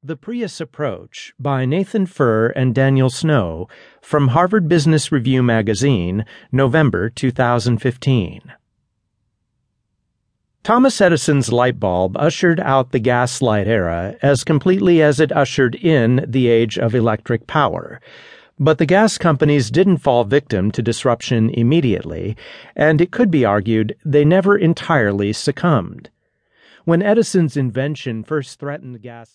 The Prius Approach by Nathan Furr and Daniel Snow from Harvard Business Review Magazine, November 2015. Thomas Edison's light bulb ushered out the gaslight era as completely as it ushered in the age of electric power. But the gas companies didn't fall victim to disruption immediately, and it could be argued they never entirely succumbed. When Edison's invention first threatened gas